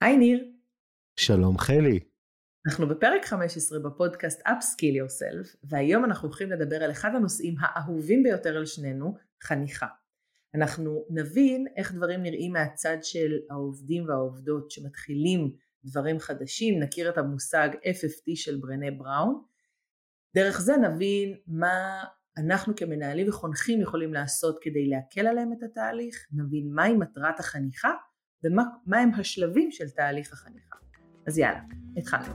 היי ניר. שלום חלי. אנחנו בפרק 15 בפודקאסט Upskill Yourself, והיום אנחנו הולכים לדבר על אחד הנושאים האהובים ביותר על שנינו, חניכה. אנחנו נבין איך דברים נראים מהצד של העובדים והעובדות שמתחילים דברים חדשים, נכיר את המושג FFT של ברנה בראון. דרך זה נבין מה אנחנו כמנהלים וחונכים יכולים לעשות כדי להקל עליהם את התהליך, נבין מהי מטרת החניכה ומה הם השלבים של תהליך החניכה. אז יאללה, התחלנו.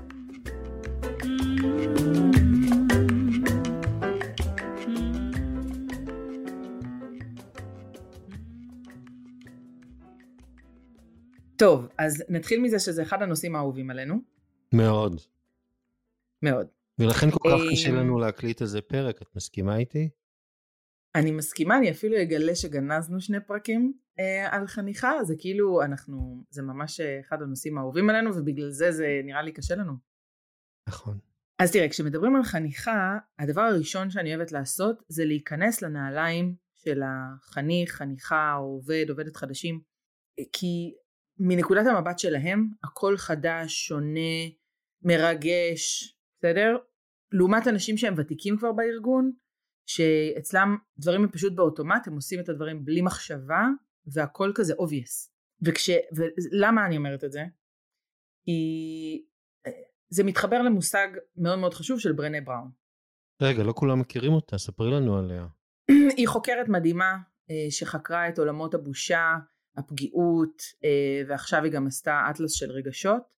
טוב, אז נתחיל מזה שזה אחד הנושאים האהובים עלינו. מאוד. מאוד. ולכן כל כך קשה אה, לנו להקליט איזה פרק, את מסכימה איתי? אני מסכימה, אני אפילו אגלה שגנזנו שני פרקים אה, על חניכה, זה כאילו אנחנו, זה ממש אה, אחד הנושאים האהובים עלינו ובגלל זה זה נראה לי קשה לנו. נכון. אז תראה, כשמדברים על חניכה, הדבר הראשון שאני אוהבת לעשות זה להיכנס לנעליים של החניך, חניכה או עובד, עובדת חדשים, כי מנקודת המבט שלהם הכל חדש, שונה, מרגש, בסדר? לעומת אנשים שהם ותיקים כבר בארגון, שאצלם דברים הם פשוט באוטומט, הם עושים את הדברים בלי מחשבה, והכל כזה obvious. וכש... ולמה אני אומרת את זה? כי אה, זה מתחבר למושג מאוד מאוד חשוב של ברנה בראון. רגע, לא כולם מכירים אותה, ספרי לנו עליה. היא חוקרת מדהימה אה, שחקרה את עולמות הבושה, הפגיעות, אה, ועכשיו היא גם עשתה אטלס של רגשות.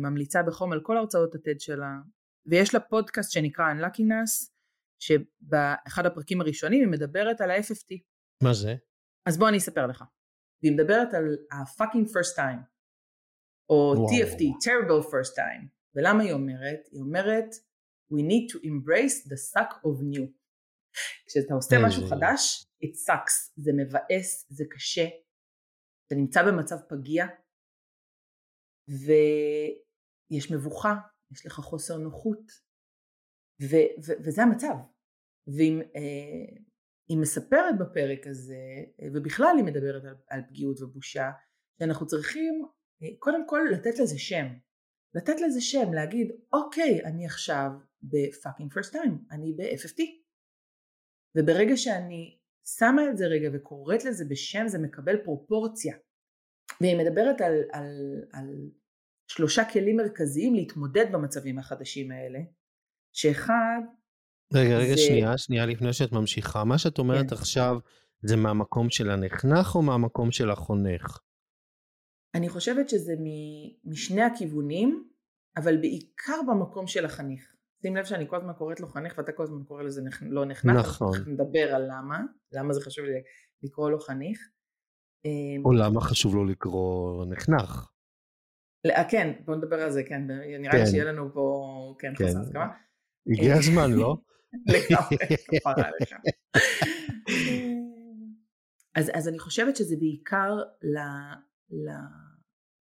ממליצה בחום על כל הרצאות הטד שלה, ויש לה פודקאסט שנקרא Unluckiness, שבאחד הפרקים הראשונים היא מדברת על ה-FFT. מה זה? אז בוא אני אספר לך. והיא מדברת על ה-fucking first time, או וואו. TFT, terrible first time. ולמה היא אומרת? היא אומרת, we need to embrace the suck of new. כשאתה עושה משהו חדש, it sucks, זה מבאס, זה קשה, אתה נמצא במצב פגיע, ויש מבוכה, יש לך חוסר נוחות, ו- ו- וזה המצב. והיא אה, מספרת בפרק הזה, אה, ובכלל היא מדברת על, על פגיעות ובושה, שאנחנו צריכים אה, קודם כל לתת לזה שם. לתת לזה שם, להגיד, אוקיי, אני עכשיו בפאקינג פרסט טיים, אני ב-FFT. וברגע שאני שמה את זה רגע וקוראת לזה בשם, זה מקבל פרופורציה. והיא מדברת על, על, על שלושה כלים מרכזיים להתמודד במצבים החדשים האלה, שאחד רגע, רגע, זה... שנייה, שנייה לפני שאת ממשיכה. מה שאת אומרת כן. עכשיו זה מהמקום של הנחנך או מהמקום של החונך? אני חושבת שזה משני הכיוונים, אבל בעיקר במקום של החניך. שים לב שאני כל הזמן קוראת לו חניך ואתה כל הזמן קורא לזה נח... לא נחנך. נכון. נדבר על למה, למה זה חשוב לי לקרוא לו חניך. אמ, או למה חשוב לו לקרוא נחנך. כן, בוא נדבר על זה, כן, נראה לי כן. שיהיה לנו פה, כן, כן. חוסר הסכמה. הגיע הזמן, לא? אז, אז אני חושבת שזה בעיקר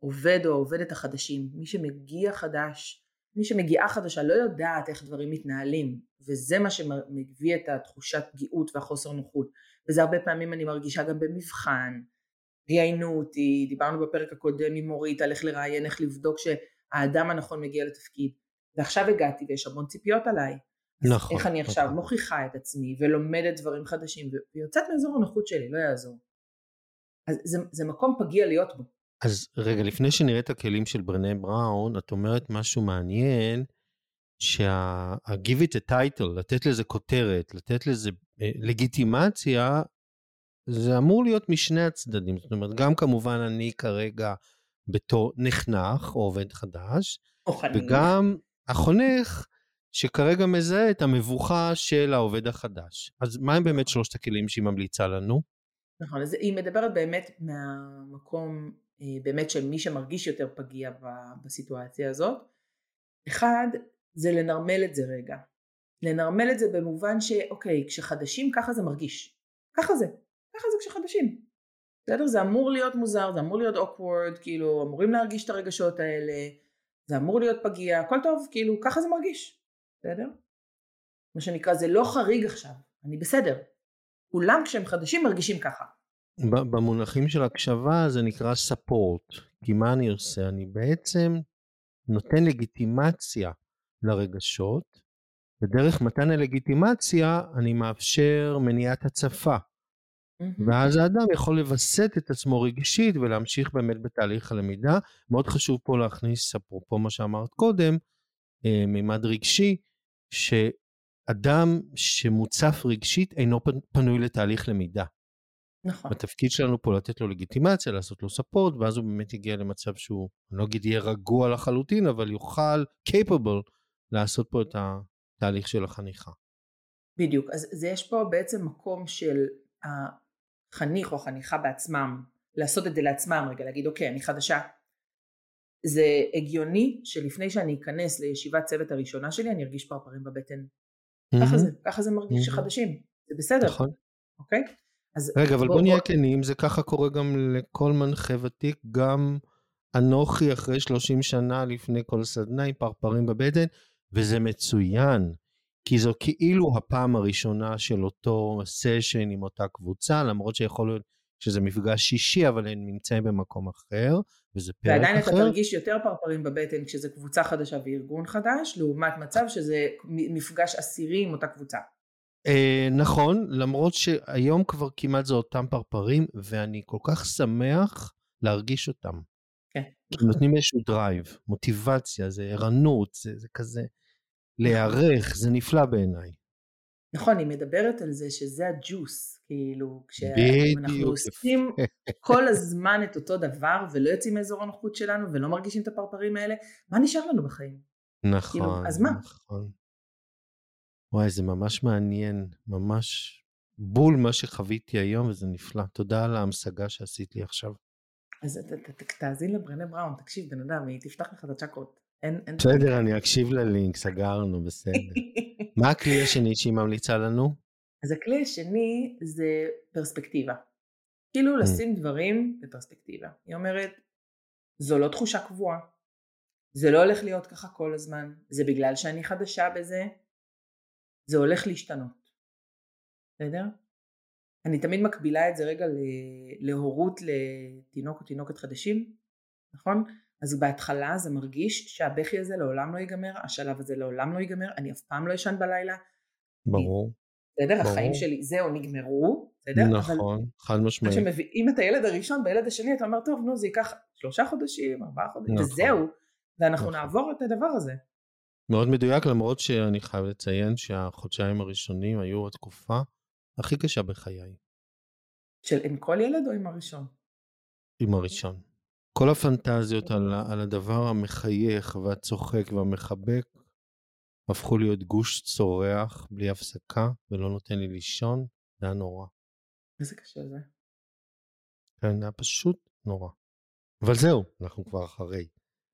לעובד או העובדת החדשים, מי שמגיע חדש, מי שמגיעה חדשה לא יודעת איך דברים מתנהלים, וזה מה שמביא את התחושת פגיעות והחוסר נוחות, וזה הרבה פעמים אני מרגישה גם במבחן, ראיינו אותי, דיברנו בפרק הקודם עם מורית על איך לראיין, איך לבדוק שהאדם הנכון מגיע לתפקיד, ועכשיו הגעתי ויש המון ציפיות עליי, נכון. איך אני עכשיו נכון. מוכיחה את עצמי ולומדת דברים חדשים ויוצאת מאזור הנוחות שלי, לא יעזור. אז זה, זה מקום פגיע להיות בו. אז רגע, לפני שנראה את הכלים של ברנה בראון, את אומרת משהו מעניין, שה-give it a title, לתת לזה כותרת, לתת לזה אה, לגיטימציה, זה אמור להיות משני הצדדים. זאת אומרת, גם כמובן אני כרגע בתור נחנך או עובד חדש, או וגם החונך שכרגע מזהה את המבוכה של העובד החדש. אז מה הם באמת שלושת הכלים שהיא ממליצה לנו? נכון, אז היא מדברת באמת מהמקום אה, באמת של מי שמרגיש יותר פגיע בסיטואציה הזאת. אחד, זה לנרמל את זה רגע. לנרמל את זה במובן שאוקיי, כשחדשים ככה זה מרגיש. ככה זה. ככה זה כשחדשים. בסדר? זה אמור להיות מוזר, זה אמור להיות awkward, כאילו אמורים להרגיש את הרגשות האלה, זה אמור להיות פגיע, הכל טוב, כאילו ככה זה מרגיש. בסדר? מה שנקרא זה לא חריג עכשיו, אני בסדר. כולם כשהם חדשים מרגישים ככה. במונחים של הקשבה זה נקרא support. כי מה אני עושה? אני בעצם נותן לגיטימציה לרגשות, ודרך מתן הלגיטימציה אני מאפשר מניעת הצפה. ואז האדם יכול לווסת את עצמו רגשית ולהמשיך באמת בתהליך הלמידה. מאוד חשוב פה להכניס, אפרופו מה שאמרת קודם, אה, מימד רגשי, שאדם שמוצף רגשית אינו פנוי לתהליך למידה. נכון. התפקיד שלנו פה לתת לו לגיטימציה, לעשות לו ספורט, ואז הוא באמת יגיע למצב שהוא, אני לא אגיד יהיה רגוע לחלוטין, אבל יוכל, capable, לעשות פה את התהליך של החניכה. בדיוק, אז זה יש פה בעצם מקום של החניך או החניכה בעצמם, לעשות את זה לעצמם רגע, להגיד אוקיי, אני חדשה. זה הגיוני שלפני שאני אכנס לישיבת צוות הראשונה שלי, אני ארגיש פרפרים בבטן. Mm-hmm. ככה זה, ככה זה מרגיש mm-hmm. שחדשים, זה בסדר. נכון. אוקיי? אז רגע, אבל בוא, בוא נהיה כנים, זה ככה קורה גם לכל מנחה ותיק, גם אנוכי אחרי 30 שנה לפני כל סדנה עם פרפרים בבטן, וזה מצוין, כי זו כאילו הפעם הראשונה של אותו סשן עם אותה קבוצה, למרות שיכול להיות שזה מפגש שישי, אבל הם נמצאים במקום אחר, וזה פרק ועדיין אחר. ועדיין אתה תרגיש יותר פרפרים בבטן כשזה קבוצה חדשה וארגון חדש, לעומת מצב שזה מפגש עשירי עם אותה קבוצה. אה, נכון, למרות שהיום כבר כמעט זה אותם פרפרים, ואני כל כך שמח להרגיש אותם. כן. כי נותנים איזשהו drive, מוטיבציה, זה ערנות, זה, זה כזה להיערך, זה נפלא בעיניי. נכון, היא מדברת על זה שזה הג'וס, כאילו, כשאנחנו עושים כל הזמן את אותו דבר ולא יוצאים מאזור הנוחות שלנו ולא מרגישים את הפרפרים האלה, מה נשאר לנו בחיים? נכון, כאילו, אז מה? נכון. וואי, זה ממש מעניין, ממש בול מה שחוויתי היום, וזה נפלא. תודה על ההמשגה שעשית לי עכשיו. אז תאזין לברנה בראון, תקשיב, בן אדם, היא תפתח לך את הצ'קרות. אין, אין... בסדר, אני אקשיב ללינק, סגרנו, בסדר. מה הכלי השני שהיא ממליצה לנו? אז הכלי השני זה פרספקטיבה. כאילו mm. לשים דברים בפרספקטיבה. היא אומרת, זו לא תחושה קבועה, זה לא הולך להיות ככה כל הזמן, זה בגלל שאני חדשה בזה, זה הולך להשתנות. בסדר? אני תמיד מקבילה את זה רגע להורות לתינוק או תינוקת חדשים, נכון? אז בהתחלה זה מרגיש שהבכי הזה לעולם לא ייגמר, השלב הזה לעולם לא ייגמר, אני אף פעם לא אשן בלילה. ברור. בסדר? ברור. החיים שלי, זהו, נגמרו, בסדר? נכון, חד משמעית. כשמביאים את הילד הראשון, בילד השני אתה אומר, טוב, נו, זה ייקח שלושה חודשים, ארבעה חודשים, נכון. וזהו, ואנחנו נכון. נעבור את הדבר הזה. מאוד מדויק, למרות שאני חייב לציין שהחודשיים הראשונים היו התקופה הכי קשה בחיי. של עם כל ילד או עם הראשון? עם הראשון. כל הפנטזיות על, על הדבר המחייך והצוחק והמחבק הפכו להיות גוש צורח בלי הפסקה ולא נותן לי לישון, זה היה נורא. איזה קשה זה. כן, זה היה פשוט נורא. אבל זהו, אנחנו כבר אחרי.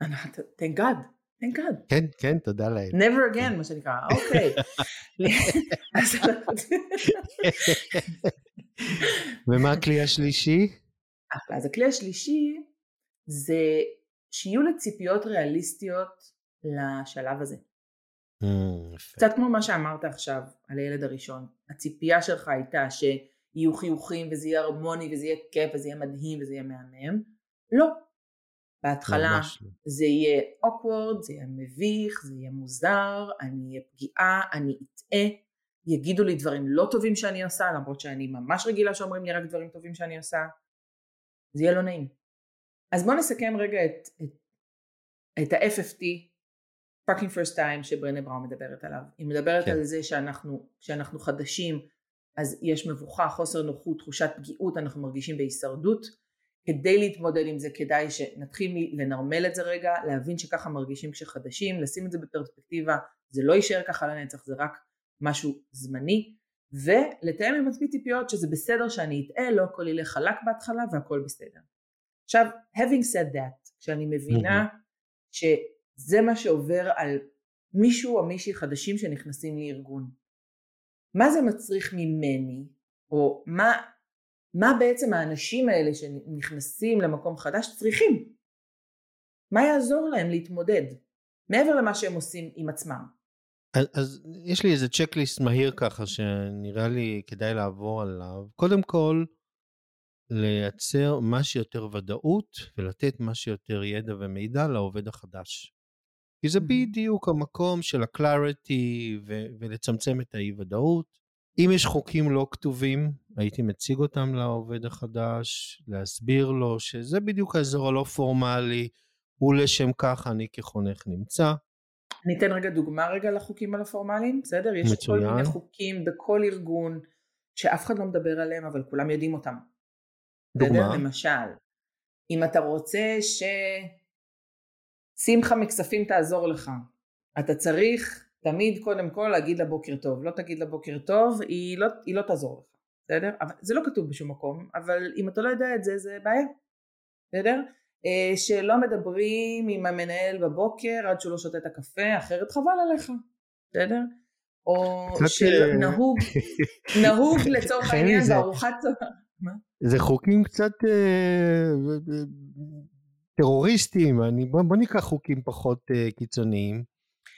thank God. thank God. כן, כן, תודה לאל. never again. מה שנקרא, אוקיי. ומה הכלי השלישי? אז הכלי השלישי זה שיהיו לציפיות ריאליסטיות לשלב הזה. Mm, קצת כמו מה שאמרת עכשיו על הילד הראשון. הציפייה שלך הייתה שיהיו חיוכים וזה יהיה הרמוני וזה יהיה כיף וזה יהיה מדהים וזה יהיה מהמם. לא. בהתחלה לא. זה יהיה awkward, זה יהיה מביך, זה יהיה מוזר, אני אהיה פגיעה, אני אטעה, יגידו לי דברים לא טובים שאני עושה, למרות שאני ממש רגילה שאומרים לי רק דברים טובים שאני עושה, זה יהיה לא נעים. אז בואו נסכם רגע את, את, את ה-FFT, Parking First Time שברנה בראון מדברת עליו. היא מדברת כן. על זה שאנחנו, כשאנחנו חדשים אז יש מבוכה, חוסר נוחות, תחושת פגיעות, אנחנו מרגישים בהישרדות. כדי להתמודד עם זה כדאי שנתחיל לנרמל את זה רגע, להבין שככה מרגישים כשחדשים, לשים את זה בפרספקטיבה, זה לא יישאר ככה לנצח, זה רק משהו זמני, ולתאם עם עצמי ציפיות שזה בסדר שאני אטעה, לא הכל ילך חלק בהתחלה והכל בסדר. עכשיו, having said that, כשאני מבינה mm-hmm. שזה מה שעובר על מישהו או מישהי חדשים שנכנסים לארגון, מה זה מצריך ממני, או מה, מה בעצם האנשים האלה שנכנסים למקום חדש צריכים? מה יעזור להם להתמודד, מעבר למה שהם עושים עם עצמם? אז, אז יש לי איזה צ'קליסט מהיר ככה שנראה לי כדאי לעבור עליו. קודם כל, לייצר מה שיותר ודאות ולתת מה שיותר ידע ומידע לעובד החדש. כי זה בדיוק המקום של ה-clarity ו- ולצמצם את האי-ודאות. אם יש חוקים לא כתובים, הייתי מציג אותם לעובד החדש, להסביר לו שזה בדיוק האזור הלא פורמלי, ולשם כך אני כחונך נמצא. אני אתן רגע דוגמה רגע לחוקים הלא פורמליים, בסדר? יש מצוין. כל מיני חוקים בכל ארגון שאף אחד לא מדבר עליהם, אבל כולם יודעים אותם. דוגמה? בסדר? למשל, אם אתה רוצה ששמחה מכספים תעזור לך, אתה צריך תמיד קודם כל להגיד לה בוקר טוב. לא תגיד לה בוקר טוב, היא לא, היא לא תעזור לך, בסדר? זה לא כתוב בשום מקום, אבל אם אתה לא יודע את זה, זה בעיה, בסדר? אה, שלא מדברים עם המנהל בבוקר עד שהוא לא שותה את הקפה, אחרת חבל עליך, בסדר? או שנהוג, נהוג לצורך העניין בארוחת צהריים. זה חוקים קצת אה, טרוריסטיים, בוא, בוא ניקח חוקים פחות אה, קיצוניים.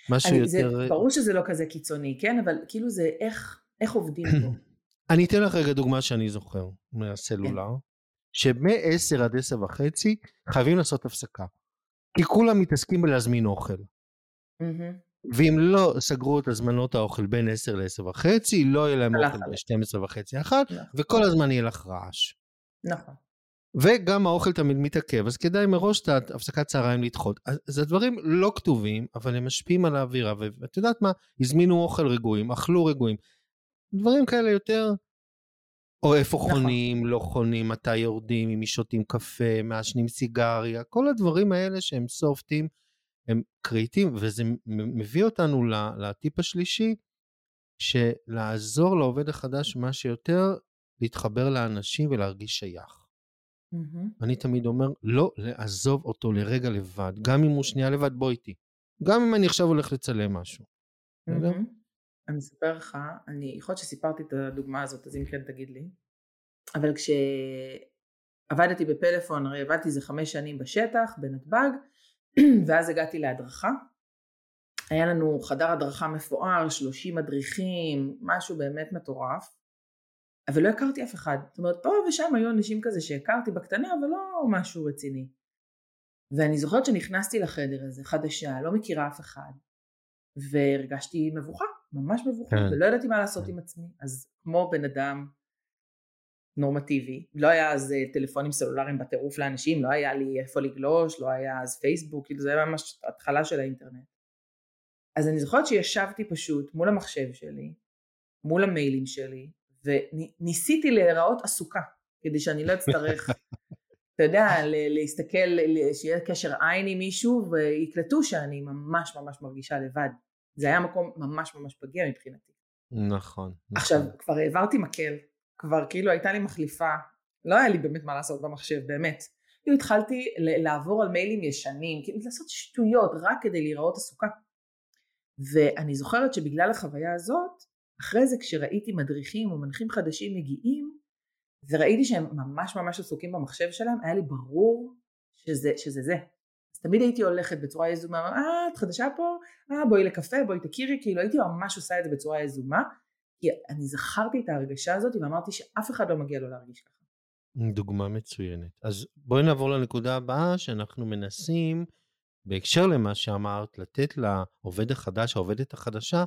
משהו אני, יותר... זה, ברור שזה לא כזה קיצוני, כן? אבל כאילו זה איך, איך עובדים פה. אני אתן לך רגע דוגמה שאני זוכר מהסלולר. כן. שמ-10 עד 10 וחצי חייבים לעשות הפסקה. כי כולם מתעסקים בלהזמין אוכל. Mm-hmm. ואם לא סגרו את הזמנות האוכל בין 10 ל-10 וחצי, לא יהיה להם אוכל ב-12 וחצי אחת. וכל הזמן יהיה לך רעש. נכון. וגם האוכל תמיד מתעכב, אז כדאי מראש את הפסקת צהריים לדחות. אז זה דברים לא כתובים, אבל הם משפיעים על האווירה, ואת יודעת מה? הזמינו אוכל רגועים, אכלו רגועים. דברים כאלה יותר או איפה נכון. חונים, לא חונים, מתי יורדים, אם שותים קפה, מעשנים סיגריה, כל הדברים האלה שהם סופטים, הם קריטיים, וזה מביא אותנו לטיפ השלישי, שלעזור לעובד החדש מה שיותר, להתחבר לאנשים ולהרגיש שייך. Mm-hmm. אני תמיד אומר, לא לעזוב אותו לרגע לבד, גם אם הוא שנייה לבד, בוא איתי. גם אם אני עכשיו הולך לצלם משהו. Mm-hmm. אני אספר לך, אני, יכול להיות שסיפרתי את הדוגמה הזאת, אז אם כן תגיד לי. אבל כשעבדתי בפלאפון, הרי עבדתי איזה חמש שנים בשטח, בנתב"ג, ואז הגעתי להדרכה. היה לנו חדר הדרכה מפואר, 30 מדריכים, משהו באמת מטורף. אבל לא הכרתי אף אחד. זאת אומרת, פה ושם היו אנשים כזה שהכרתי בקטנה, אבל לא משהו רציני. ואני זוכרת שנכנסתי לחדר הזה, חדשה, לא מכירה אף אחד, והרגשתי מבוכה. ממש מבוכה, כן. ולא ידעתי מה לעשות כן. עם עצמי. אז כמו בן אדם נורמטיבי, לא היה אז אה, טלפונים סלולריים בטירוף לאנשים, לא היה לי איפה לגלוש, לא היה אז פייסבוק, כאילו זה היה ממש התחלה של האינטרנט. אז אני זוכרת שישבתי פשוט מול המחשב שלי, מול המיילים שלי, וניסיתי להיראות עסוקה, כדי שאני לא אצטרך, אתה יודע, להסתכל, שיהיה קשר עין עם מישהו, ויקלטו שאני ממש ממש מרגישה לבד. זה היה מקום ממש ממש פגיע מבחינתי. נכון. עכשיו, נכון. כבר העברתי מקל, כבר כאילו הייתה לי מחליפה, לא היה לי באמת מה לעשות במחשב, באמת. כאילו התחלתי לעבור על מיילים ישנים, כאילו לעשות שטויות רק כדי להיראות עסוקה. ואני זוכרת שבגלל החוויה הזאת, אחרי זה כשראיתי מדריכים או מנחים חדשים מגיעים, וראיתי שהם ממש ממש עסוקים במחשב שלהם, היה לי ברור שזה, שזה זה. אז תמיד הייתי הולכת בצורה יזומה, אה, את חדשה פה? אה, בואי לקפה, בואי תכירי, כאילו הייתי ממש עושה את זה בצורה יזומה, כי אני זכרתי את ההרגשה הזאת ואמרתי שאף אחד לא מגיע לו להרגיש ככה. דוגמה מצוינת. אז בואי נעבור לנקודה הבאה שאנחנו מנסים, בהקשר למה שאמרת, לתת לעובד החדש, העובדת החדשה,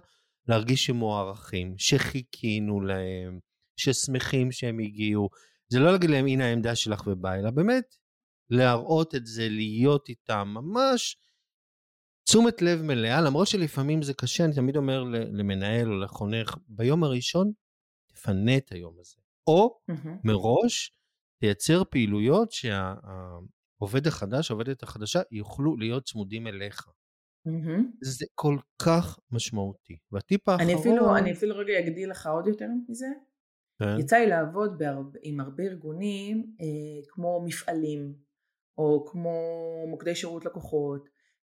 להרגיש שמוערכים, שחיכינו להם, ששמחים שהם הגיעו. זה לא להגיד להם, הנה העמדה שלך ובא, אלא באמת להראות את זה, להיות איתם, ממש תשומת לב מלאה, למרות שלפעמים זה קשה, אני תמיד אומר למנהל או לחונך, ביום הראשון, תפנה את היום הזה. או mm-hmm. מראש, תייצר פעילויות שהעובד החדש, העובדת החדשה, יוכלו להיות צמודים אליך. Mm-hmm. זה כל כך משמעותי. והטיפ האחרון... אני אפילו, אני אפילו רגע אגדיל לך עוד יותר מזה. כן. יצא לי לעבוד בהרבה, עם הרבה ארגונים אה, כמו מפעלים, או כמו מוקדי שירות לקוחות,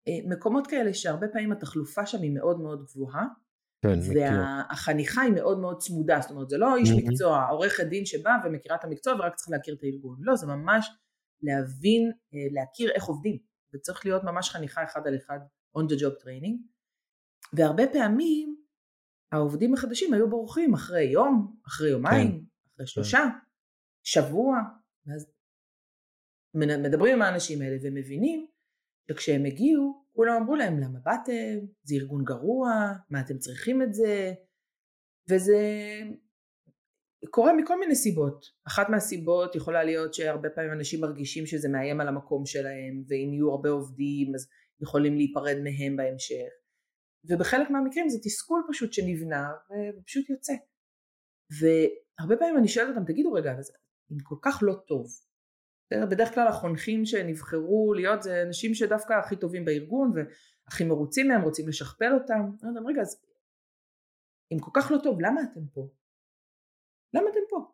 מקומות כאלה שהרבה פעמים התחלופה שם היא מאוד מאוד גבוהה, כן, והחניכה היא מאוד מאוד צמודה, זאת אומרת זה לא איש מקצוע, עורכת דין שבא ומכירה את המקצוע ורק צריך להכיר את הארגון, לא זה ממש להבין, אה, להכיר איך עובדים, וצריך להיות ממש חניכה אחד על אחד on the job training, והרבה פעמים העובדים החדשים היו בורחים אחרי יום, אחרי יומיים, כן. אחרי שלושה, שבוע, ואז מדברים עם האנשים האלה ומבינים שכשהם הגיעו, כולם אמרו להם למה באתם, זה ארגון גרוע, מה אתם צריכים את זה, וזה קורה מכל מיני סיבות. אחת מהסיבות יכולה להיות שהרבה פעמים אנשים מרגישים שזה מאיים על המקום שלהם, ואם יהיו הרבה עובדים אז יכולים להיפרד מהם בהמשך. ובחלק מהמקרים זה תסכול פשוט שנבנה ופשוט יוצא. והרבה פעמים אני שואלת אותם, תגידו רגע, אם כל כך לא טוב, בדרך כלל החונכים שנבחרו להיות זה אנשים שדווקא הכי טובים בארגון והכי מרוצים מהם, רוצים לשכפל אותם. אני אומרת, רגע, אז אם כל כך לא טוב, למה אתם פה? למה אתם פה?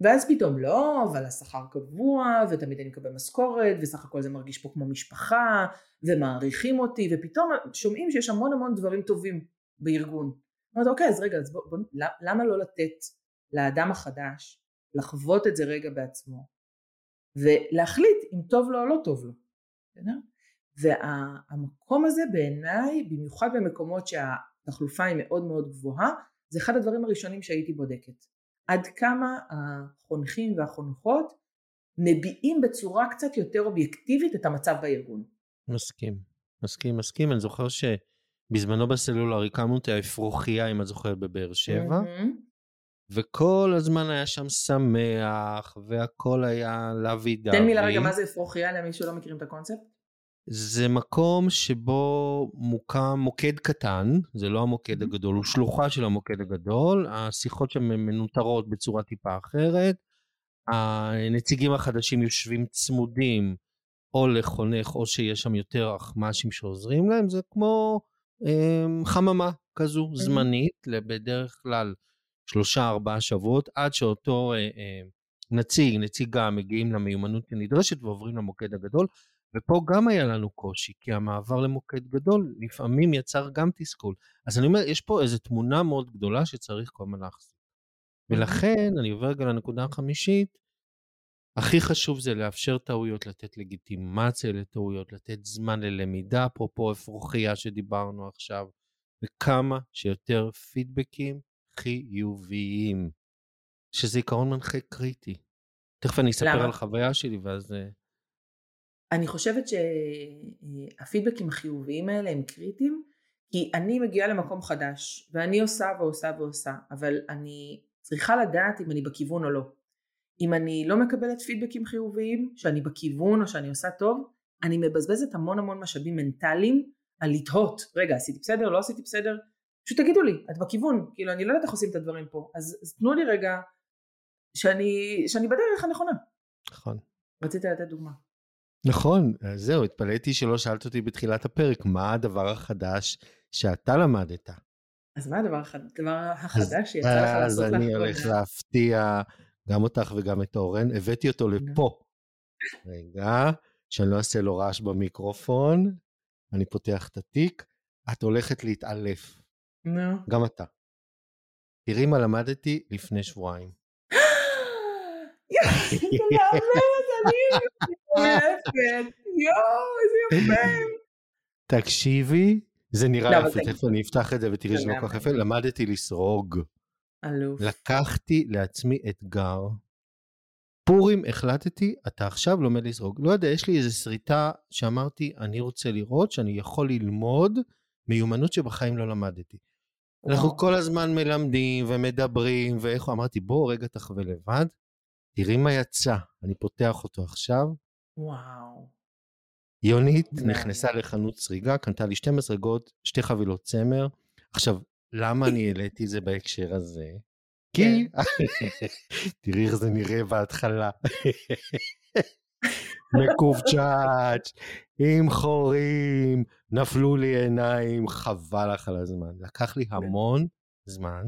ואז פתאום לא, אבל השכר קבוע, ותמיד אני מקבל משכורת, וסך הכל זה מרגיש פה כמו משפחה, ומעריכים אותי, ופתאום שומעים שיש המון המון דברים טובים בארגון. אני אומרת, אוקיי, אז רגע, אז בוא, בוא, למה לא לתת לאדם החדש לחוות את זה רגע בעצמו, ולהחליט אם טוב לו או לא טוב לו, בסדר? והמקום הזה בעיניי, במיוחד במקומות שהתחלופה היא מאוד מאוד גבוהה, זה אחד הדברים הראשונים שהייתי בודקת. עד כמה החונכים והחונכות מביעים בצורה קצת יותר אובייקטיבית את המצב בארגון. מסכים, מסכים, מסכים. אני זוכר שבזמנו בסלולר הקמנו את האפרוחיה, אם את זוכרת, בבאר שבע, mm-hmm. וכל הזמן היה שם שמח, והכל היה לוי דווי. תן מילה רגע, מה זה אפרוחיה למי שלא מכירים את הקונספט? זה מקום שבו מוקם מוקד קטן, זה לא המוקד הגדול, הוא שלוחה של המוקד הגדול, השיחות שם מנוטרות בצורה טיפה אחרת, הנציגים החדשים יושבים צמודים או לחונך או שיש שם יותר אחמ"שים שעוזרים להם, זה כמו אה, חממה כזו זמנית, בדרך כלל שלושה ארבעה שבועות, עד שאותו אה, אה, נציג, נציגה מגיעים למיומנות הנדרשת ועוברים למוקד הגדול. ופה גם היה לנו קושי, כי המעבר למוקד גדול לפעמים יצר גם תסכול. אז אני אומר, יש פה איזו תמונה מאוד גדולה שצריך כל הזמן להחזיק. ולכן, אני עובר רגע לנקודה החמישית, הכי חשוב זה לאפשר טעויות, לתת לגיטימציה לטעויות, לתת זמן ללמידה, אפרופו אפרוחיה שדיברנו עכשיו, וכמה שיותר פידבקים חיוביים, שזה עיקרון מנחה קריטי. תכף אני אספר למה? על חוויה שלי ואז... אה, אני חושבת שהפידבקים החיוביים האלה הם קריטיים, כי אני מגיעה למקום חדש, ואני עושה ועושה ועושה, אבל אני צריכה לדעת אם אני בכיוון או לא. אם אני לא מקבלת פידבקים חיוביים, שאני בכיוון או שאני עושה טוב, אני מבזבזת המון המון משאבים מנטליים על לתהות, רגע עשיתי בסדר, לא עשיתי בסדר, פשוט תגידו לי, את בכיוון, כאילו אני לא יודעת איך עושים את הדברים פה, אז, אז תנו לי רגע שאני, שאני בדרך הנכונה. נכון. רצית לתת דוגמה. נכון, זהו, התפלאתי שלא שאלת אותי בתחילת הפרק, מה הדבר החדש שאתה למדת? אז מה הדבר החדש שיצא לך לעשות אז אני הולך להפתיע גם אותך וגם את אורן, הבאתי אותו לפה. רגע, שאני לא אעשה לו רעש במיקרופון, אני פותח את התיק, את הולכת להתעלף. נו. גם אתה. תראי מה למדתי לפני שבועיים. יואו, יואו, איזה יפה. תקשיבי, זה נראה לא, יפה, תכף אני אפתח את זה ותראי שזה לא כל כך יפה, למדתי לסרוג. אלוף. לקחתי לעצמי אתגר. פורים החלטתי, אתה עכשיו לומד לסרוג. לא יודע, יש לי איזו שריטה שאמרתי, אני רוצה לראות שאני יכול ללמוד מיומנות שבחיים לא למדתי. אנחנו כל הזמן מלמדים ומדברים, ואיך אמרתי, בוא רגע תחווה לבד. תראי מה יצא, אני פותח אותו עכשיו. וואו. יונית נכנסה לחנות סריגה, קנתה לי 12 גוד, שתי חבילות צמר. עכשיו, למה אני העליתי את זה בהקשר הזה? כי, כן. תראי איך זה נראה בהתחלה. מקובצ'אץ', עם חורים, נפלו לי עיניים, חבל לך על הזמן. לקח לי כן. המון זמן,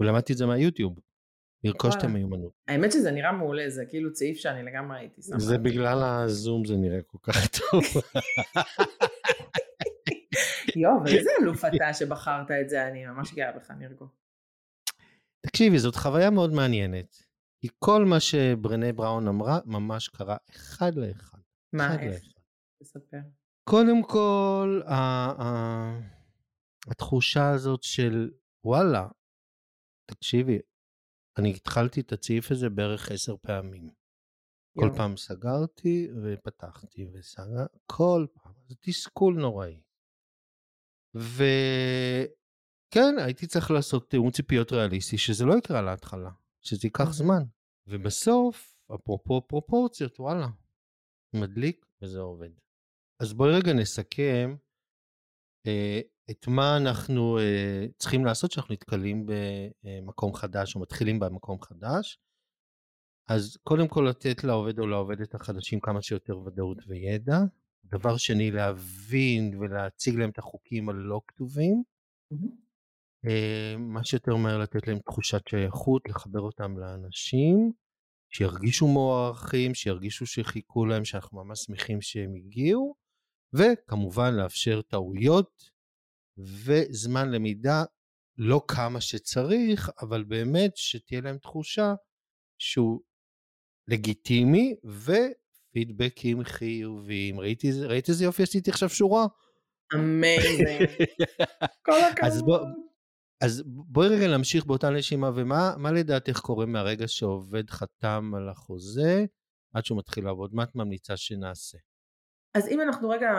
ולמדתי את זה מהיוטיוב. לרכוש את המיומנות. האמת שזה נראה מעולה, זה כאילו צעיף שאני לגמרי הייתי שמה. זה בגלל הזום זה נראה כל כך טוב. יואו, אבל איזה אלוף אתה שבחרת את זה, אני ממש גאה בך, נרגו. תקשיבי, זאת חוויה מאוד מעניינת. כי כל מה שברנה בראון אמרה, ממש קרה אחד לאחד. מה, איך? תספר. קודם כל, התחושה הזאת של וואלה, תקשיבי, אני התחלתי את הצעיף הזה בערך עשר פעמים. כל יואו. פעם סגרתי ופתחתי וסגר, כל פעם, זה תסכול נוראי. וכן, הייתי צריך לעשות תיאום ציפיות ריאליסטי, שזה לא יקרה להתחלה, שזה ייקח מהמם. זמן. ובסוף, אפרופו פרופורציות, וואלה, מדליק וזה עובד. אז בואי רגע נסכם אה, את מה אנחנו אה, צריכים לעשות כשאנחנו נתקלים במקום חדש או מתחילים במקום חדש. אז קודם כל לתת לעובד או לעובדת החדשים כמה שיותר ודאות וידע. דבר שני, להבין ולהציג להם את החוקים הלא כתובים. מהמם. אה, מה שיותר מהר לתת להם תחושת שייכות, לחבר אותם לאנשים, שירגישו מוערכים, שירגישו שחיכו להם, שאנחנו ממש שמחים שהם הגיעו, וכמובן לאפשר טעויות וזמן למידה, לא כמה שצריך, אבל באמת שתהיה להם תחושה שהוא לגיטימי ופידבקים חיוביים. ראיתי, ראית איזה יופי עשיתי עכשיו שורה? amazing. כל אז בוא, הכבוד. אז בואי רגע נמשיך באותה נשימה, ומה מה לדעתך קורה מהרגע שעובד חתם על החוזה עד שהוא מתחיל לעבוד? מה את ממליצה שנעשה? אז אם אנחנו רגע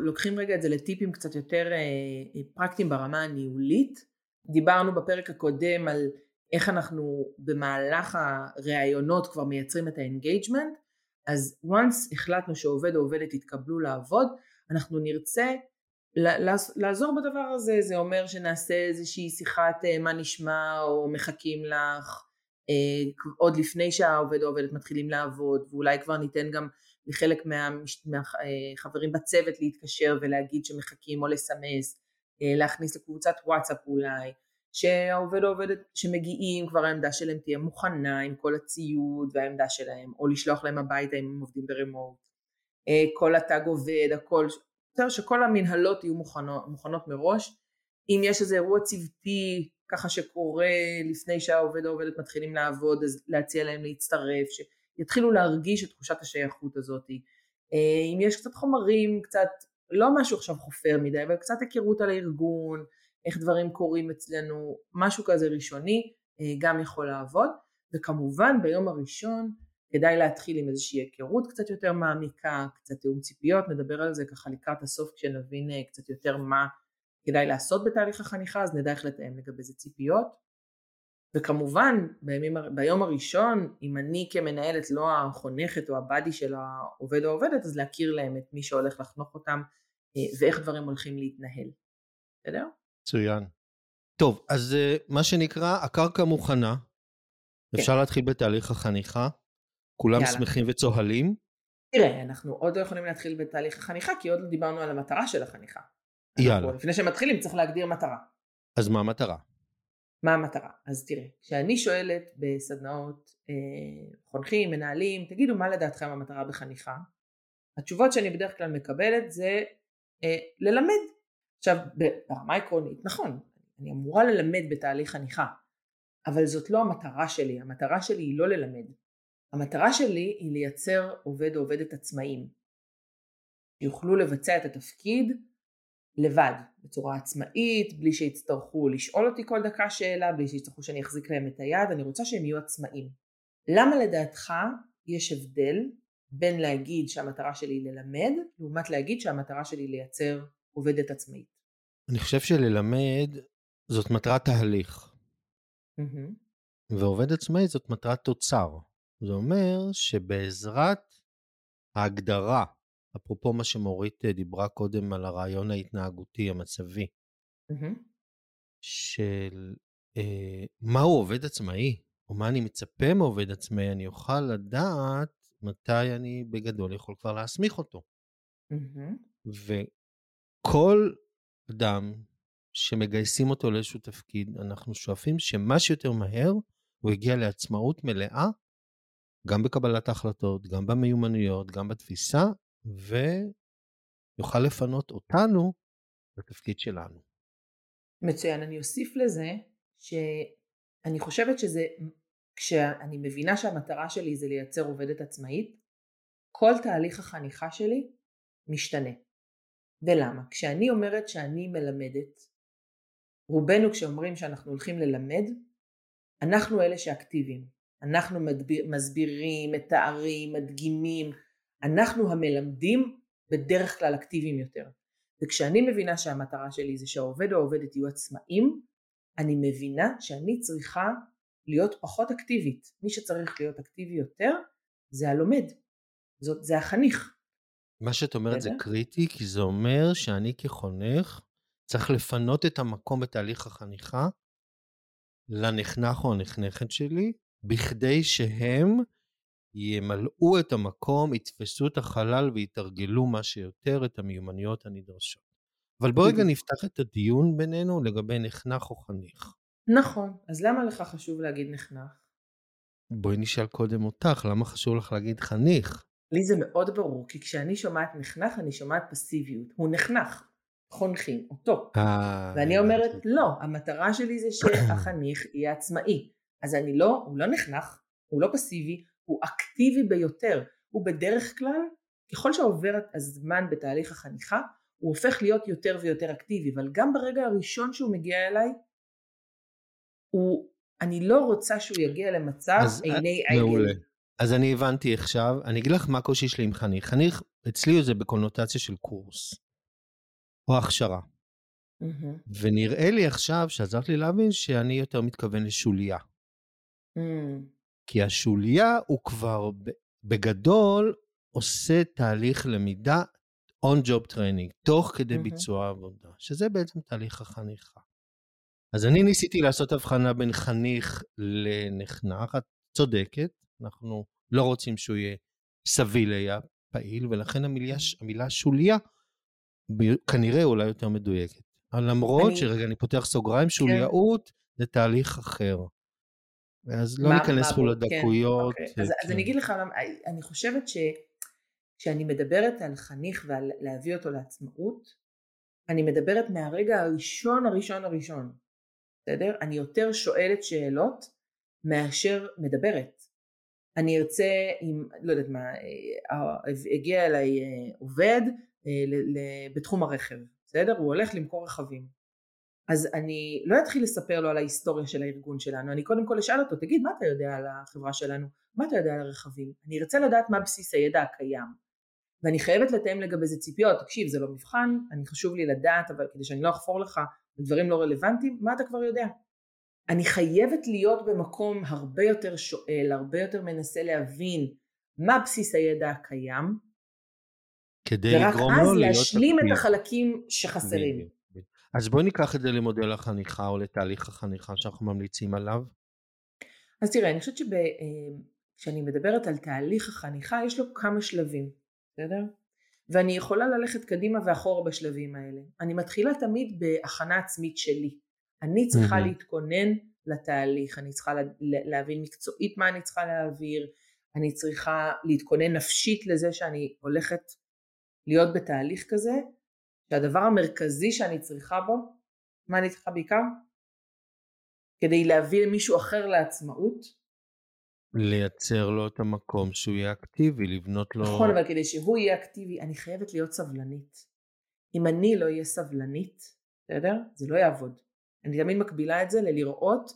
לוקחים רגע את זה לטיפים קצת יותר אה, אה, פרקטיים ברמה הניהולית, דיברנו בפרק הקודם על איך אנחנו במהלך הראיונות כבר מייצרים את ה-engagement, אז once החלטנו שעובד או עובדת יתקבלו לעבוד, אנחנו נרצה לעזור בדבר הזה, זה אומר שנעשה איזושהי שיחת אה, מה נשמע או מחכים לך, אה, עוד לפני שהעובד או העובדת מתחילים לעבוד, ואולי כבר ניתן גם לחלק מהחברים בצוות להתקשר ולהגיד שמחכים או לסמס, אה, להכניס לקבוצת וואטסאפ אולי, שהעובד או עובדת שמגיעים כבר העמדה שלהם תהיה מוכנה עם כל הציוד והעמדה שלהם, או לשלוח להם הביתה אם הם עובדים ברמוט. אה, כל התג עובד, הכל, יותר שכל המנהלות יהיו מוכנות, מוכנות מראש. אם יש איזה אירוע צוותי ככה שקורה לפני שהעובד או העובדת מתחילים לעבוד, אז להציע להם להצטרף, שיתחילו להרגיש את תחושת השייכות הזאת. אה, אם יש קצת חומרים, קצת, לא משהו עכשיו חופר מדי, אבל קצת היכרות על הארגון, איך דברים קורים אצלנו, משהו כזה ראשוני, אה, גם יכול לעבוד. וכמובן ביום הראשון כדאי להתחיל עם איזושהי היכרות קצת יותר מעמיקה, קצת תיאום ציפיות, נדבר על זה ככה לקראת הסוף כשנבין אה, קצת יותר מה כדאי לעשות בתהליך החניכה, אז נדע איך לתאם לגבי זה ציפיות. וכמובן בימים, ביום הראשון, אם אני כמנהלת לא החונכת או הבאדי של העובד או העובדת, אז להכיר להם את מי שהולך לחנוך אותם אה, ואיך דברים הולכים להתנהל. בסדר? מצוין. טוב, אז אה, מה שנקרא, הקרקע מוכנה. אפשר להתחיל בתהליך החניכה. כולם יאללה. שמחים וצוהלים. תראה, אנחנו עוד לא יכולים להתחיל בתהליך החניכה, כי עוד לא דיברנו על המטרה של החניכה. יאללה. אנחנו, לפני שמתחילים צריך להגדיר מטרה. אז מה המטרה? מה המטרה? אז תראה, כשאני שואלת בסדנאות אה, חונכים, מנהלים, תגידו מה לדעתכם המטרה בחניכה, התשובות שאני בדרך כלל מקבלת זה אה, ללמד. עכשיו, ברמה עקרונית, נכון, אני אמורה ללמד בתהליך חניכה, אבל זאת לא המטרה שלי, המטרה שלי היא לא ללמד. המטרה שלי היא לייצר עובד או עובדת עצמאיים, שיוכלו לבצע את התפקיד לבד, בצורה עצמאית, בלי שיצטרכו לשאול אותי כל דקה שאלה, בלי שיצטרכו שאני אחזיק להם את היד, אני רוצה שהם יהיו עצמאים. למה לדעתך יש הבדל בין להגיד שהמטרה שלי היא ללמד, לעומת להגיד שהמטרה שלי היא לייצר עובדת עצמאית? אני חושב שללמד זאת מטרת תהליך, מהמם. ועובד עצמאי זאת מטרת תוצר. זה אומר שבעזרת ההגדרה, אפרופו מה שמורית אה, דיברה קודם על הרעיון ההתנהגותי המצבי, מהמם. של אה, מהו עובד עצמאי, או מה אני מצפה מעובד עצמאי, אני אוכל לדעת מתי אני בגדול יכול כבר להסמיך אותו. מהמם. וכל אדם שמגייסים אותו לאיזשהו תפקיד, אנחנו שואפים שמה שיותר מהר הוא יגיע לעצמאות מלאה, גם בקבלת ההחלטות, גם במיומנויות, גם בתפיסה, ויוכל לפנות אותנו לתפקיד שלנו. מצוין, אני אוסיף לזה שאני חושבת שזה, כשאני מבינה שהמטרה שלי זה לייצר עובדת עצמאית, כל תהליך החניכה שלי משתנה. ולמה? כשאני אומרת שאני מלמדת, רובנו כשאומרים שאנחנו הולכים ללמד, אנחנו אלה שאקטיביים. אנחנו מדביר, מסבירים, מתארים, מדגימים, אנחנו המלמדים בדרך כלל אקטיביים יותר. וכשאני מבינה שהמטרה שלי זה שהעובד או העובדת יהיו עצמאים, אני מבינה שאני צריכה להיות פחות אקטיבית. מי שצריך להיות אקטיבי יותר זה הלומד, זאת, זה החניך. מה שאת אומרת זה קריטי, כי זה אומר שאני כחונך צריך לפנות את המקום בתהליך החניכה לנחנך או הנחנכת שלי, בכדי שהם ימלאו את המקום, יתפסו את החלל ויתרגלו מה שיותר את המיומנויות הנדרשות. אבל בוא רגע נפתח את הדיון בינינו לגבי נחנך או חניך. נכון, אז למה לך חשוב להגיד נחנך? בואי נשאל קודם אותך, למה חשוב לך להגיד חניך? לי זה מאוד ברור, כי כשאני שומעת נחנך, אני שומעת פסיביות. הוא נחנך, חונכים אותו. אה, ואני אומרת, לא, המטרה שלי זה שהחניך יהיה עצמאי. אז אני לא, הוא לא נחנך, הוא לא פסיבי, הוא אקטיבי ביותר. הוא בדרך כלל, ככל שעובר הזמן בתהליך החניכה, הוא הופך להיות יותר ויותר אקטיבי, אבל גם ברגע הראשון שהוא מגיע אליי, הוא, אני לא רוצה שהוא יגיע למצב אז, עיני אה, עיני. מעולה. אז אני הבנתי עכשיו, אני אגיד לך מה הקושי שלי עם חניך. חניך, אצלי זה בקונוטציה של קורס, או הכשרה. מהמם. ונראה לי עכשיו שעזרת לי להבין שאני יותר מתכוון לשוליה. אמ, כי השוליה הוא כבר בגדול עושה תהליך למידה on job training, תוך כדי מהמם. ביצוע עבודה, שזה בעצם תהליך החניכה. אז אני ניסיתי לעשות הבחנה בין חניך לנחנך, את צודקת, אנחנו לא רוצים שהוא יהיה סביל היה פעיל, ולכן המילה, המילה שוליה כנראה אולי יותר מדויקת. למרות אני- שרגע אני פותח סוגריים, שולייאות זה תהליך אחר. אז לא ניכנס פה? לדקויות. כן, אוקיי. אה, אז, אז כן. אני אגיד לך למה, אני חושבת שכשאני מדברת על חניך ועל להביא אותו לעצמאות, אני מדברת מהרגע הראשון הראשון הראשון, בסדר? אני יותר שואלת שאלות מאשר מדברת. אני ארצה, אם, לא יודעת מה, אה, הגיע אליי אה, עובד אה, בתחום הרכב, בסדר? הוא הולך למכור רכבים. אז אני לא אתחיל לספר לו על ההיסטוריה של הארגון שלנו, אני קודם כל אשאל אותו, תגיד, מה אתה יודע על החברה שלנו? מה אתה יודע על הרכבים? אני ארצה לדעת מה בסיס הידע הקיים. ואני חייבת לתאם לגבי זה ציפיות, תקשיב, זה לא מבחן, אני חשוב לי לדעת, אבל כדי שאני לא אחפור לך דברים לא רלוונטיים, מה אתה כבר יודע? אני חייבת להיות במקום הרבה יותר שואל, הרבה יותר מנסה להבין מה בסיס הידע הקיים, כדי ורק לגרום אז לו להיות להשלים את. החלקים שחסרים. אז בואי ניקח את זה למודל החניכה או לתהליך החניכה שאנחנו ממליצים עליו. אז תראה, אני חושבת שכשאני מדברת על תהליך החניכה, יש לו כמה שלבים, בסדר? ואני יכולה ללכת קדימה ואחורה בשלבים האלה. אני מתחילה תמיד בהכנה עצמית שלי. אני צריכה מהמם. להתכונן לתהליך, אני צריכה לה- להבין מקצועית מה אני צריכה להעביר, אני צריכה להתכונן נפשית לזה שאני הולכת להיות בתהליך כזה, שהדבר המרכזי שאני צריכה בו, מה אני צריכה בעיקר? כדי להביא מישהו אחר לעצמאות, לייצר לו את המקום שהוא יהיה אקטיבי, לבנות לו... נכון, אבל כדי שהוא יהיה אקטיבי, אני חייבת להיות סבלנית. אם אני לא אהיה סבלנית, בסדר? זה לא יעבוד. אני תמיד מקבילה את זה ללראות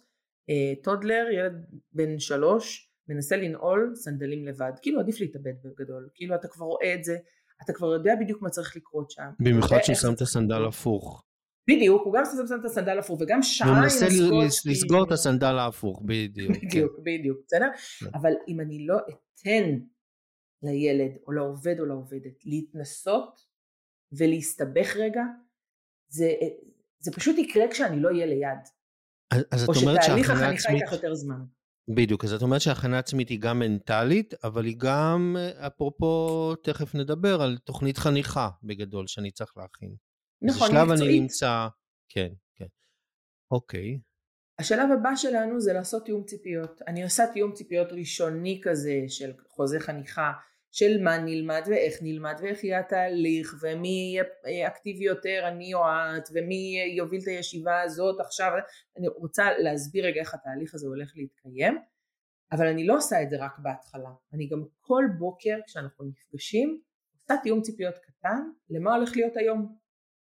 אה, טודלר, ילד בן שלוש, מנסה לנעול סנדלים לבד. כאילו עדיף להתאבד בגדול. כאילו אתה כבר רואה את זה, אתה כבר יודע בדיוק מה צריך לקרות שם. במיוחד שהוא שם את הסנדל. הפוך. בדיוק, הוא גם שם את הסנדל הפוך, וגם שעה הוא עם מנסה ל- הסקוץ', לסגור את. הסנדל ההפוך, בדיוק. כן. בדיוק, בדיוק, בסדר? כן. אבל אם אני לא אתן לילד או לעובד או לעובדת להתנסות ולהסתבך רגע, זה, זה פשוט יקרה כשאני לא אהיה ליד. אז- אז או את אומרת שתהליך שהכנה החניכה עצמית... ייקח יותר זמן. בדיוק, אז את אומרת שהכנה עצמית היא גם מנטלית, אבל היא גם, אה, אפרופו, תכף נדבר על תוכנית חניכה בגדול שאני צריך להכין. נכון, איזה שלב אני מקצועית. נמצא, כן, כן. אוקיי, השלב הבא שלנו זה לעשות תיאום ציפיות. אני עושה תיאום ציפיות ראשוני כזה של חוזה חניכה, של מה נלמד ואיך נלמד ואיך יהיה התהליך ומי יהיה אקטיבי יותר אני או את ומי יוביל את הישיבה הזאת עכשיו אני רוצה להסביר רגע איך התהליך הזה הולך להתקיים אבל אני לא עושה את זה רק בהתחלה אני גם כל בוקר כשאנחנו נפגשים עושה תיאום ציפיות קטן למה הולך להיות היום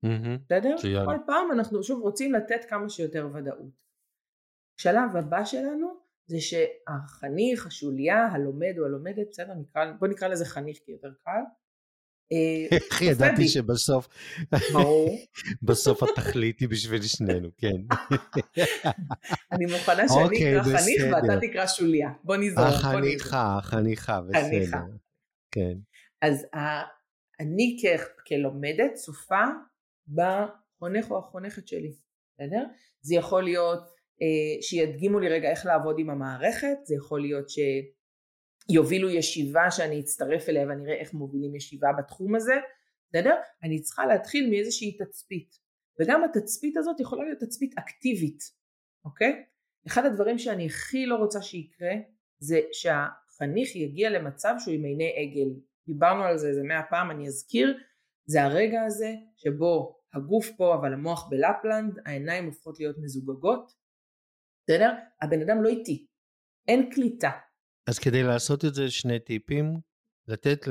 בסדר? מצוין. כל פעם אנחנו שוב רוצים לתת כמה שיותר ודאות. השלב הבא שלנו זה שהחניך, השוליה, הלומד או הלומדת, בסדר, נקרא, בוא נקרא לזה חניך כי יותר קל. אה, איך ידעתי שבסוף, ברור. בסוף התכלית היא בשביל שנינו, כן. אני מוכנה שאני אוקיי, אקרא חניך. ואתה תקרא שוליה. בוא נזרום. החניכה, החניכה, חניכה. בסדר. כן. אז אני כלומדת צופה בחונך או החונכת שלי, בסדר? זה יכול להיות אה, שידגימו לי רגע איך לעבוד עם המערכת, זה יכול להיות שיובילו ישיבה שאני אצטרף אליה ואני אראה איך מובילים ישיבה בתחום הזה, בסדר? אני צריכה להתחיל מאיזושהי תצפית, וגם התצפית הזאת יכולה להיות תצפית אקטיבית, אוקיי? אחד הדברים שאני הכי לא רוצה שיקרה זה שהחניך יגיע למצב שהוא עם עיני עגל. דיברנו על זה איזה מאה פעם, אני אזכיר, זה הרגע הזה שבו הגוף פה אבל המוח בלפלנד, העיניים הופכות להיות מזוגגות, בסדר? הבן אדם לא איתי, אין קליטה. אז כדי לעשות את זה שני טיפים, לתת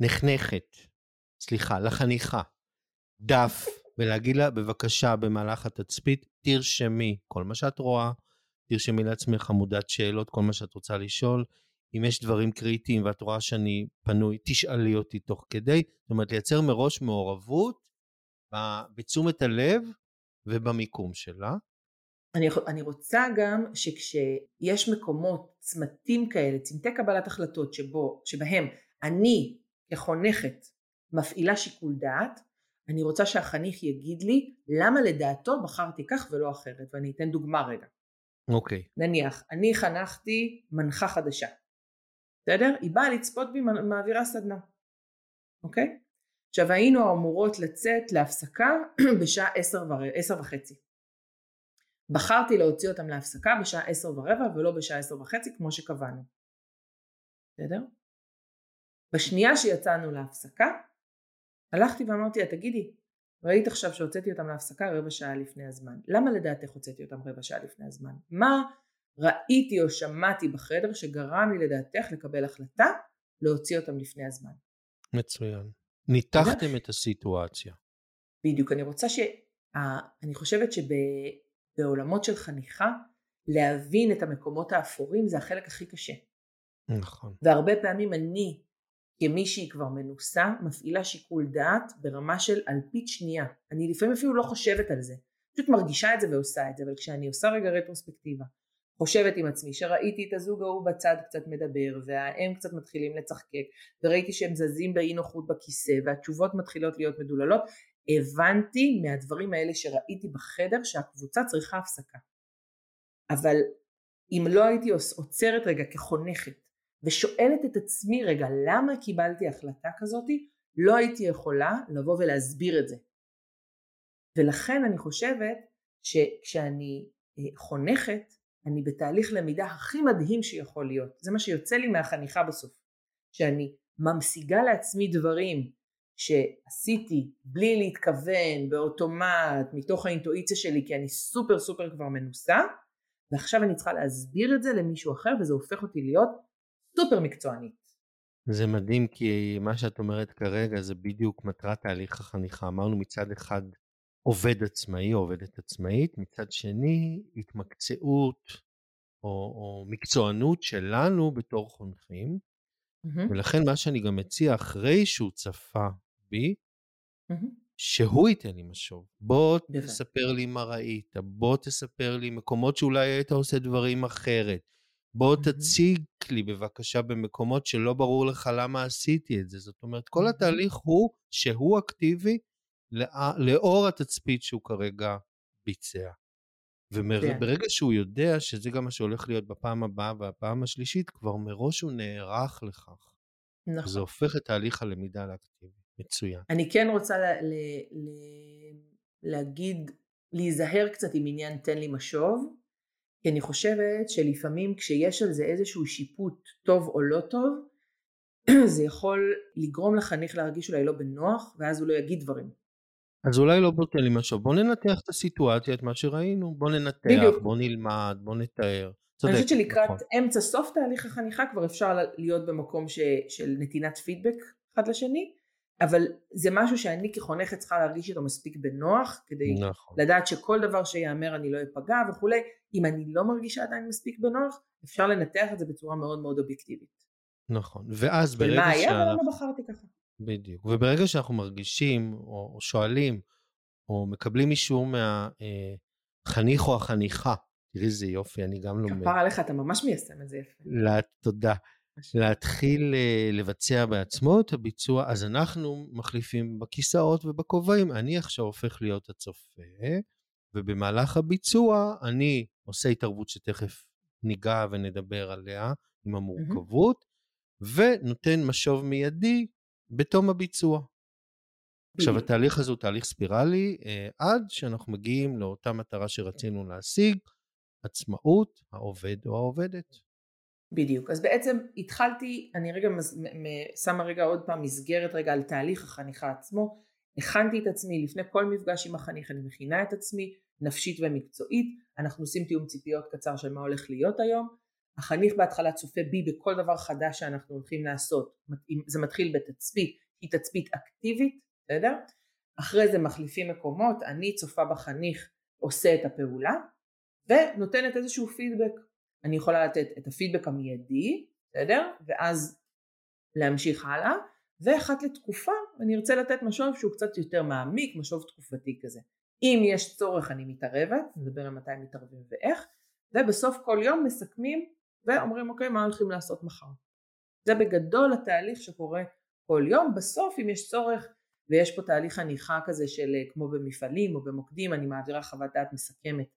לנחנכת, סליחה, לחניכה, דף, ולהגיד לה, בבקשה, במהלך התצפית, תרשמי כל מה שאת רואה, תרשמי לעצמך עמודת שאלות, כל מה שאת רוצה לשאול. אם יש דברים קריטיים ואת רואה שאני פנוי, תשאלי אותי תוך כדי. זאת אומרת, לייצר מראש מעורבות בתשומת הלב ובמיקום שלה. אני, אני רוצה גם שכשיש מקומות, צמתים כאלה, צמתי קבלת החלטות שבו, שבהם אני כחונכת מפעילה שיקול דעת, אני רוצה שהחניך יגיד לי למה לדעתו בחרתי כך ולא אחרת, ואני אתן דוגמה רגע. אוקיי. נניח, אני חנכתי מנחה חדשה, בסדר? היא באה לצפות בי מעבירה סדנה, אוקיי? עכשיו היינו אמורות לצאת להפסקה בשעה. עשר וחצי. בחרתי להוציא אותם להפסקה בשעה עשר ורבע ולא בשעה עשר וחצי כמו שקבענו. בסדר? בשנייה שיצאנו להפסקה, הלכתי ואמרתי לה, תגידי, ראית עכשיו שהוצאתי אותם להפסקה רבע שעה לפני הזמן. למה לדעתך הוצאתי אותם רבע שעה לפני הזמן? מה ראיתי או שמעתי בחדר שגרם לי לדעתך לקבל החלטה להוציא אותם לפני הזמן? מצוין. ניתחתם את הסיטואציה. בדיוק, אני רוצה ש... אני חושבת שבעולמות של חניכה, להבין את המקומות האפורים זה החלק הכי קשה. נכון. והרבה פעמים אני, כמישהי כבר מנוסה, מפעילה שיקול דעת ברמה של אלפית שנייה. אני לפעמים אפילו לא חושבת על זה. פשוט מרגישה את זה ועושה את זה, אבל כשאני עושה רגע רטרוספקטיבה, חושבת עם עצמי שראיתי את הזוג ההוא בצד קצת מדבר, וההם קצת מתחילים לצחקק, וראיתי שהם זזים באי נוחות בכיסא, והתשובות מתחילות להיות מדוללות, הבנתי מהדברים האלה שראיתי בחדר שהקבוצה צריכה הפסקה. אבל אם לא הייתי עוצרת רגע כחונכת ושואלת את עצמי רגע למה קיבלתי החלטה כזאתי, לא הייתי יכולה לבוא ולהסביר את זה. ולכן אני חושבת שכשאני אה, חונכת, אני בתהליך למידה הכי מדהים שיכול להיות. זה מה שיוצא לי מהחניכה בסוף. שאני ממשיגה לעצמי דברים שעשיתי בלי להתכוון, באוטומט, מתוך האינטואיציה שלי, כי אני סופר סופר כבר מנוסה, ועכשיו אני צריכה להסביר את זה למישהו אחר, וזה הופך אותי להיות סופר מקצוענית. זה מדהים כי מה שאת אומרת כרגע זה בדיוק מטרת תהליך החניכה. אמרנו מצד אחד עובד עצמאי או עובדת עצמאית, מצד שני התמקצעות או, או מקצוענות שלנו בתור חונכים, מהמם, ולכן מה שאני גם מציע אחרי שהוא צפה בי, מהמם. שהוא ייתן לי משוב. בוא. תספר לי מה ראית, בוא תספר לי מקומות שאולי היית עושה דברים אחרת. בוא מהמם. תציג לי בבקשה במקומות שלא ברור לך למה עשיתי את זה. זאת אומרת, כל מהמם. התהליך הוא שהוא אקטיבי לא- לאור התצפית שהוא כרגע ביצע. וברגע שהוא יודע שזה גם מה שהולך להיות בפעם הבאה והפעם השלישית, כבר מראש הוא נערך לכך. נכון. הופך את תהליך הלמידה לאקטיבי. מצוין. אני כן רוצה ל- ל- ל- להגיד, להיזהר קצת עם עניין תן לי משוב, כי אני חושבת שלפעמים כשיש על זה איזשהו שיפוט טוב או לא טוב, זה יכול לגרום לחניך להרגיש אולי לא בנוח, ואז הוא לא יגיד דברים. אז אולי לא בוא תן לי משהו, בוא ננתח את הסיטואציה, את מה שראינו, בוא ננתח, בדיוק. בוא נלמד, בוא נתאר. אני צודק, חושבת שלקראת נכון. אמצע סוף תהליך החניכה כבר אפשר להיות במקום ש, של נתינת פידבק אחד לשני, אבל זה משהו שאני כחונכת צריכה להרגיש איתו מספיק בנוח, כדי נכון. לדעת שכל דבר שיאמר אני לא אפגע וכולי, אם אני לא מרגישה עדיין מספיק בנוח, אפשר לנתח את זה בצורה מאוד מאוד אובייקטיבית. נכון, ואז ברגע ש... ומה היה ולמה בחרתי ככה. בדיוק, וברגע שאנחנו מרגישים, או שואלים, או מקבלים אישור מהחניך אה, או החניכה, תראי איזה יופי, אני גם לומד. כפר עליך, אתה ממש מיישם את זה יפה. לה, תודה. להתחיל אה, לבצע בעצמו את הביצוע, אז אנחנו מחליפים בכיסאות ובכובעים. אני עכשיו הופך להיות הצופה, ובמהלך הביצוע אני עושה התערבות שתכף ניגע ונדבר עליה, עם המורכבות, mm-hmm. ונותן משוב מיידי בתום הביצוע. עכשיו התהליך הזה הוא תהליך ספירלי אה, עד שאנחנו מגיעים לאותה מטרה שרצינו להשיג, עצמאות העובד או העובדת. בדיוק, אז בעצם התחלתי, אני רגע שמה רגע עוד פעם מסגרת רגע על תהליך החניכה עצמו, הכנתי את עצמי לפני כל מפגש עם החניך, אני מכינה את עצמי נפשית ומקצועית, אנחנו עושים תיאום ציפיות קצר של מה הולך להיות היום, החניך בהתחלה צופה בי בכל דבר חדש שאנחנו הולכים לעשות, זה מתחיל בתצפית, היא תצפית אקטיבית, בסדר? אחרי זה מחליפים מקומות, אני צופה בחניך עושה את הפעולה ונותנת איזשהו פידבק אני יכולה לתת את הפידבק המיידי, בסדר? ואז להמשיך הלאה, ואחת לתקופה אני ארצה לתת משוב שהוא קצת יותר מעמיק, משוב תקופתי כזה. אם יש צורך אני מתערבת, נדבר על מתי מתערבים ואיך, ובסוף כל יום מסכמים ואומרים אוקיי מה הולכים לעשות מחר. זה בגדול התהליך שקורה כל יום, בסוף אם יש צורך ויש פה תהליך חניכה כזה של כמו במפעלים או במוקדים, אני מעבירה חוות דעת מסכמת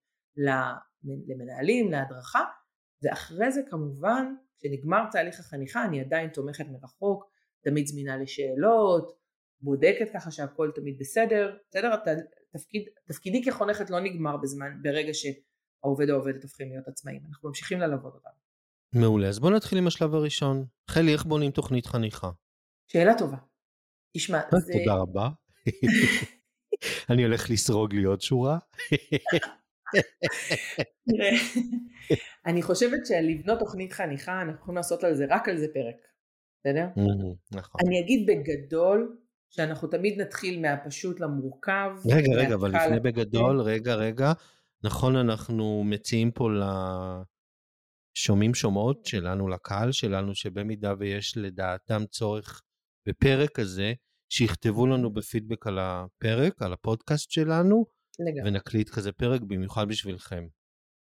למנהלים, להדרכה, ואחרי זה כמובן כשנגמר תהליך החניכה אני עדיין תומכת מרחוק, תמיד זמינה לשאלות, בודקת ככה שהכל תמיד בסדר, בסדר? תפקיד, תפקידי כחונכת לא נגמר בזמן, ברגע שהעובד או העובדת הופכים להיות עצמאים, אנחנו ממשיכים ללוות אותם. מעולה, אז בוא נתחיל עם השלב הראשון. חלי, איך בונים תוכנית חניכה? שאלה טובה. תשמע, אה, זה... תודה רבה. אני הולך לסרוג לי עוד שורה. אני חושבת שלבנות תוכנית חניכה אנחנו יכולים לעשות על זה רק על זה פרק, בסדר? נכון. אני אגיד בגדול שאנחנו תמיד נתחיל מהפשוט למורכב. רגע רגע אבל לפני בגדול רגע רגע נכון אנחנו מציעים פה לשומעים שומעות שלנו לקהל שלנו שבמידה ויש לדעתם צורך בפרק כזה שיכתבו לנו בפידבק על הפרק על הפודקאסט שלנו לגמרי. ונקליט כזה פרק במיוחד בשבילכם.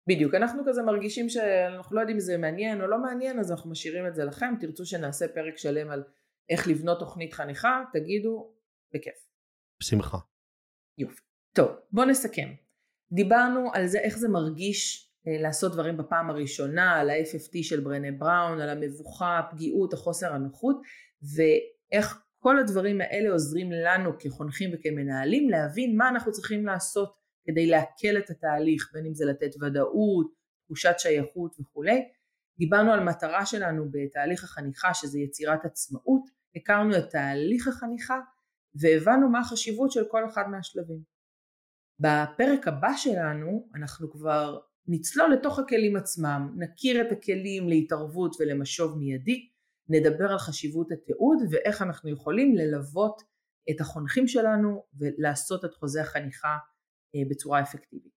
בדיוק, אנחנו כזה מרגישים שאנחנו לא יודעים אם זה מעניין או לא מעניין, אז אנחנו משאירים את זה לכם, תרצו שנעשה פרק שלם על איך לבנות תוכנית חניכה, תגידו, בכיף. בשמחה. יופי. טוב, בואו נסכם. דיברנו על זה, איך זה מרגיש אה, לעשות דברים בפעם הראשונה, על ה-FFT של ברנה בראון, על המבוכה, הפגיעות, החוסר הנוחות, ואיך כל הדברים האלה עוזרים לנו כחונכים וכמנהלים להבין מה אנחנו צריכים לעשות כדי להקל את התהליך, בין אם זה לתת ודאות, תחושת שייכות וכולי. דיברנו על מטרה שלנו בתהליך החניכה שזה יצירת עצמאות, הכרנו את תהליך החניכה והבנו מה החשיבות של כל אחד מהשלבים. בפרק הבא שלנו אנחנו כבר נצלול לתוך הכלים עצמם, נכיר את הכלים להתערבות ולמשוב מיידי, נדבר על חשיבות התיעוד ואיך אנחנו יכולים ללוות את החונכים שלנו ולעשות את חוזה החניכה אה, בצורה אפקטיבית.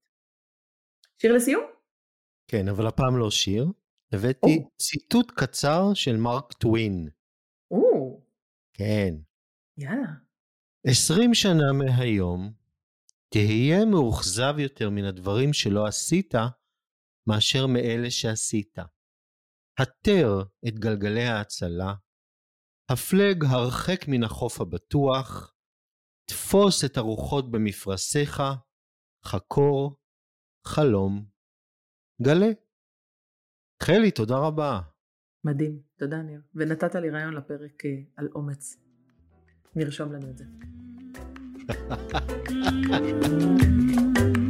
שיר לסיום? כן, אבל הפעם לא שיר. הבאתי או. ציטוט קצר של מרק טווין. או. כן. יאללה. עשרים שנה מהיום, תהיה מאוכזב יותר מן הדברים שלא עשית, מאשר מאלה שעשית. התר את גלגלי ההצלה, הפלג הרחק מן החוף הבטוח, תפוס את הרוחות במפרשיך, חקור, חלום, גלה. חלי, תודה רבה. מדהים, תודה ניר. ונתת לי רעיון לפרק אה, על אומץ. נרשום לנו את זה.